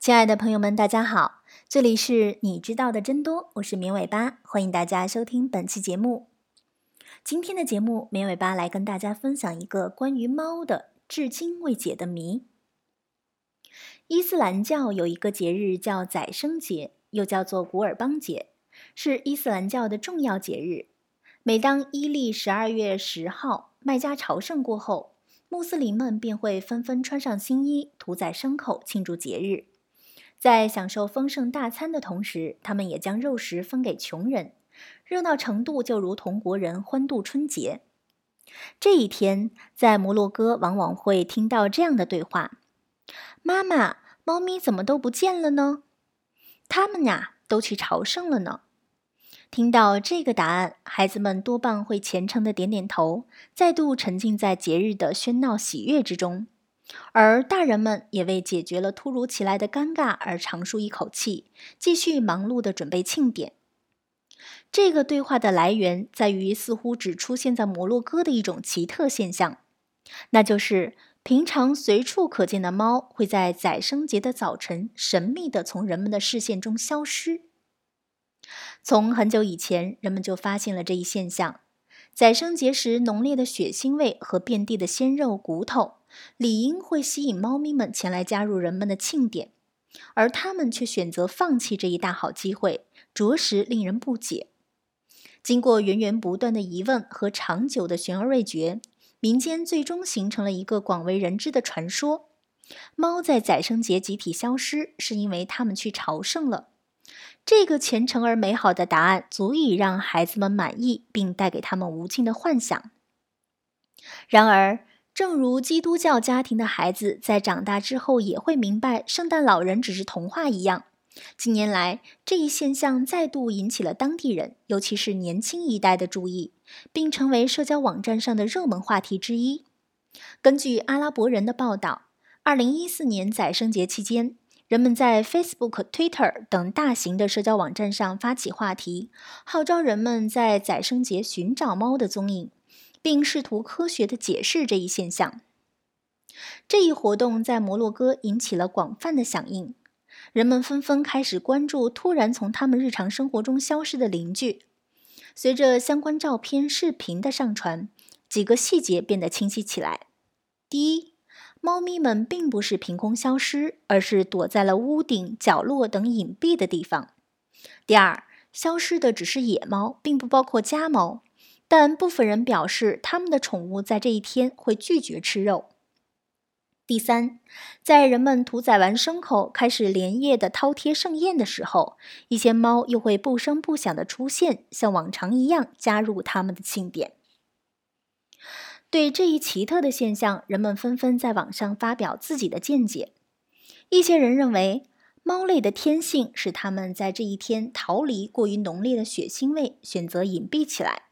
亲爱的朋友们，大家好，这里是你知道的真多，我是绵尾巴，欢迎大家收听本期节目。今天的节目，绵尾巴来跟大家分享一个关于猫的至今未解的谜。伊斯兰教有一个节日叫宰牲节，又叫做古尔邦节，是伊斯兰教的重要节日。每当伊历十二月十号麦加朝圣过后，穆斯林们便会纷纷穿上新衣，屠宰牲口庆祝节日。在享受丰盛大餐的同时，他们也将肉食分给穷人，热闹程度就如同国人欢度春节。这一天，在摩洛哥往往会听到这样的对话：“妈妈，猫咪怎么都不见了呢？他们呀，都去朝圣了呢。”听到这个答案，孩子们多半会虔诚的点点头，再度沉浸在节日的喧闹喜悦之中。而大人们也为解决了突如其来的尴尬而长舒一口气，继续忙碌地准备庆典。这个对话的来源在于似乎只出现在摩洛哥的一种奇特现象，那就是平常随处可见的猫会在宰牲节的早晨神秘地从人们的视线中消失。从很久以前，人们就发现了这一现象：宰生节时浓烈的血腥味和遍地的鲜肉骨头。理应会吸引猫咪们前来加入人们的庆典，而它们却选择放弃这一大好机会，着实令人不解。经过源源不断的疑问和长久的悬而未决，民间最终形成了一个广为人知的传说：猫在宰生节集体消失，是因为它们去朝圣了。这个虔诚而美好的答案足以让孩子们满意，并带给他们无尽的幻想。然而，正如基督教家庭的孩子在长大之后也会明白圣诞老人只是童话一样，近年来这一现象再度引起了当地人，尤其是年轻一代的注意，并成为社交网站上的热门话题之一。根据阿拉伯人的报道，二零一四年宰生节期间，人们在 Facebook、Twitter 等大型的社交网站上发起话题，号召人们在宰生节寻找猫的踪影。并试图科学的解释这一现象。这一活动在摩洛哥引起了广泛的响应，人们纷纷开始关注突然从他们日常生活中消失的邻居。随着相关照片、视频的上传，几个细节变得清晰起来。第一，猫咪们并不是凭空消失，而是躲在了屋顶、角落等隐蔽的地方。第二，消失的只是野猫，并不包括家猫。但部分人表示，他们的宠物在这一天会拒绝吃肉。第三，在人们屠宰完牲口，开始连夜的饕餮盛宴的时候，一些猫又会不声不响的出现，像往常一样加入他们的庆典。对这一奇特的现象，人们纷纷在网上发表自己的见解。一些人认为，猫类的天性使它们在这一天逃离过于浓烈的血腥味，选择隐蔽起来。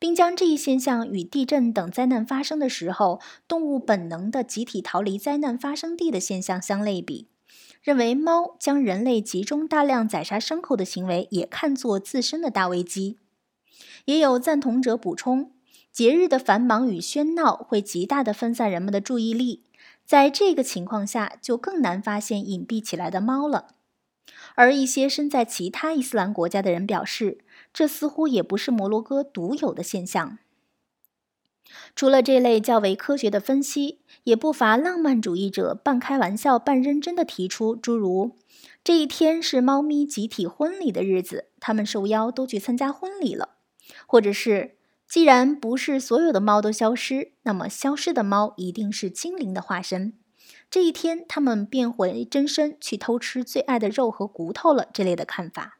并将这一现象与地震等灾难发生的时候，动物本能的集体逃离灾难发生地的现象相类比，认为猫将人类集中大量宰杀牲口的行为也看作自身的大危机。也有赞同者补充，节日的繁忙与喧闹会极大的分散人们的注意力，在这个情况下，就更难发现隐蔽起来的猫了。而一些身在其他伊斯兰国家的人表示。这似乎也不是摩洛哥独有的现象。除了这类较为科学的分析，也不乏浪漫主义者半开玩笑半认真地提出，诸如“这一天是猫咪集体婚礼的日子，他们受邀都去参加婚礼了”，或者是“既然不是所有的猫都消失，那么消失的猫一定是精灵的化身，这一天它们变回真身去偷吃最爱的肉和骨头了”这类的看法。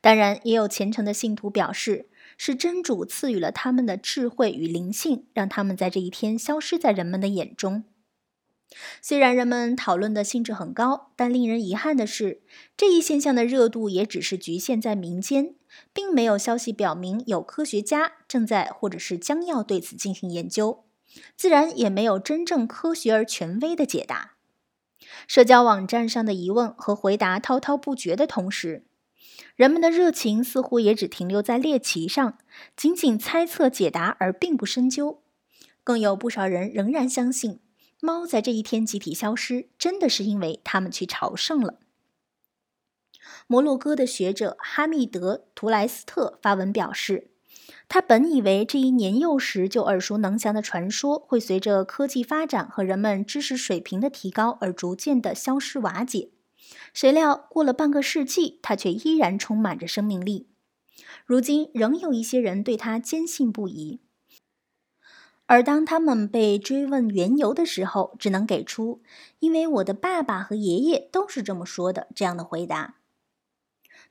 当然，也有虔诚的信徒表示，是真主赐予了他们的智慧与灵性，让他们在这一天消失在人们的眼中。虽然人们讨论的兴致很高，但令人遗憾的是，这一现象的热度也只是局限在民间，并没有消息表明有科学家正在或者是将要对此进行研究，自然也没有真正科学而权威的解答。社交网站上的疑问和回答滔滔不绝的同时。人们的热情似乎也只停留在猎奇上，仅仅猜测解答而并不深究。更有不少人仍然相信，猫在这一天集体消失，真的是因为它们去朝圣了。摩洛哥的学者哈密德·图莱斯特发文表示，他本以为这一年幼时就耳熟能详的传说会随着科技发展和人们知识水平的提高而逐渐的消失瓦解，谁料过了半个世纪，它却依然充满着生命力。如今仍有一些人对它坚信不疑，而当他们被追问缘由的时候，只能给出“因为我的爸爸和爷爷都是这么说的”这样的回答。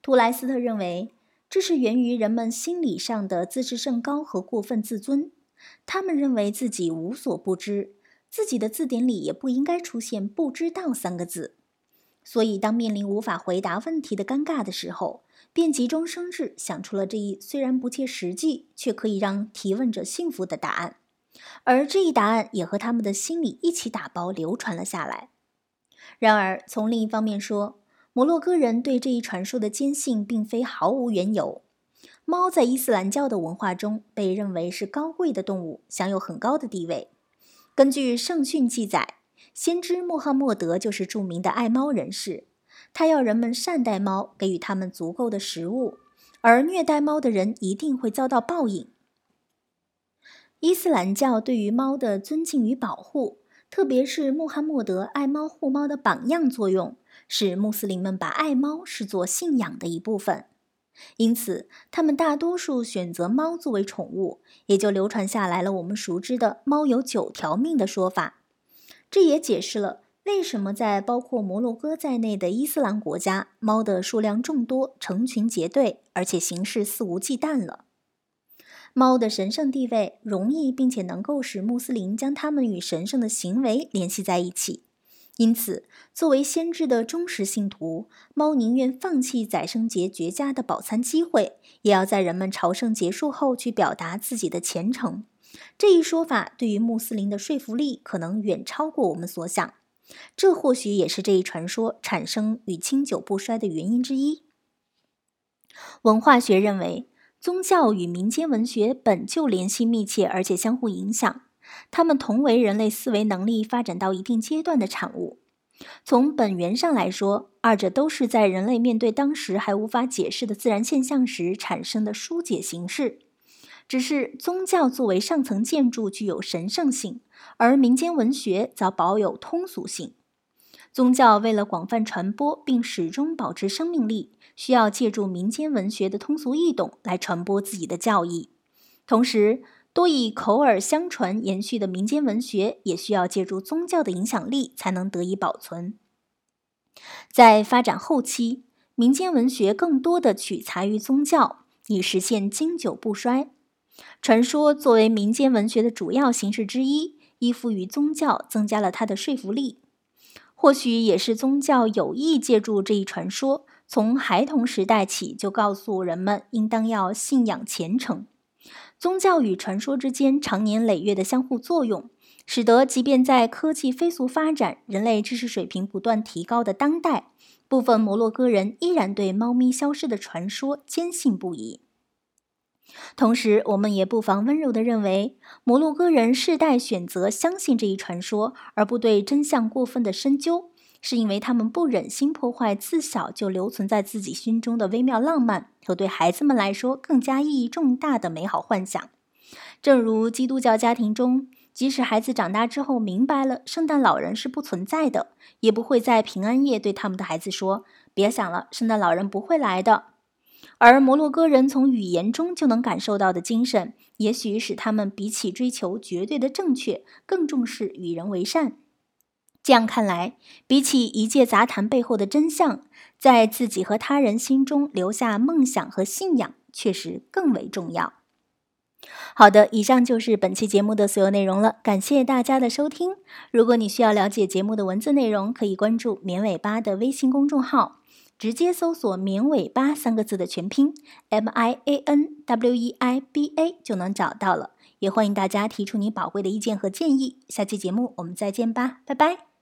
图莱斯特认为，这是源于人们心理上的自视甚高和过分自尊。他们认为自己无所不知，自己的字典里也不应该出现“不知道”三个字。所以，当面临无法回答问题的尴尬的时候，便急中生智，想出了这一虽然不切实际，却可以让提问者幸福的答案。而这一答案也和他们的心理一起打包流传了下来。然而，从另一方面说，摩洛哥人对这一传说的坚信并非毫无缘由。猫在伊斯兰教的文化中被认为是高贵的动物，享有很高的地位。根据圣训记载，先知穆罕默德就是著名的爱猫人士，他要人们善待猫，给予它们足够的食物，而虐待猫的人一定会遭到报应。伊斯兰教对于猫的尊敬与保护，特别是穆罕默德爱猫护猫的榜样作用。使穆斯林们把爱猫视作信仰的一部分，因此他们大多数选择猫作为宠物，也就流传下来了我们熟知的“猫有九条命”的说法。这也解释了为什么在包括摩洛哥在内的伊斯兰国家，猫的数量众多、成群结队，而且行事肆无忌惮了。猫的神圣地位，容易并且能够使穆斯林将它们与神圣的行为联系在一起。因此，作为先知的忠实信徒，猫宁愿放弃宰生节绝佳的饱餐机会，也要在人们朝圣结束后去表达自己的虔诚。这一说法对于穆斯林的说服力可能远超过我们所想。这或许也是这一传说产生与经久不衰的原因之一。文化学认为，宗教与民间文学本就联系密切，而且相互影响。它们同为人类思维能力发展到一定阶段的产物。从本源上来说，二者都是在人类面对当时还无法解释的自然现象时产生的疏解形式。只是宗教作为上层建筑具有神圣性，而民间文学则保有通俗性。宗教为了广泛传播并始终保持生命力，需要借助民间文学的通俗易懂来传播自己的教义，同时。多以口耳相传延续的民间文学，也需要借助宗教的影响力才能得以保存。在发展后期，民间文学更多的取材于宗教，以实现经久不衰。传说作为民间文学的主要形式之一，依附于宗教，增加了它的说服力。或许也是宗教有意借助这一传说，从孩童时代起就告诉人们应当要信仰虔诚。宗教与传说之间长年累月的相互作用，使得即便在科技飞速发展、人类知识水平不断提高的当代，部分摩洛哥人依然对猫咪消失的传说坚信不疑。同时，我们也不妨温柔地认为，摩洛哥人世代选择相信这一传说，而不对真相过分的深究。是因为他们不忍心破坏自小就留存在自己心中的微妙浪漫和对孩子们来说更加意义重大的美好幻想。正如基督教家庭中，即使孩子长大之后明白了圣诞老人是不存在的，也不会在平安夜对他们的孩子说：“别想了，圣诞老人不会来的。”而摩洛哥人从语言中就能感受到的精神，也许使他们比起追求绝对的正确，更重视与人为善。这样看来，比起一介杂谈背后的真相，在自己和他人心中留下梦想和信仰，确实更为重要。好的，以上就是本期节目的所有内容了，感谢大家的收听。如果你需要了解节目的文字内容，可以关注“绵尾巴”的微信公众号，直接搜索“绵尾巴”三个字的全拼 “m i a n w e i b a” 就能找到了。也欢迎大家提出你宝贵的意见和建议。下期节目我们再见吧，拜拜。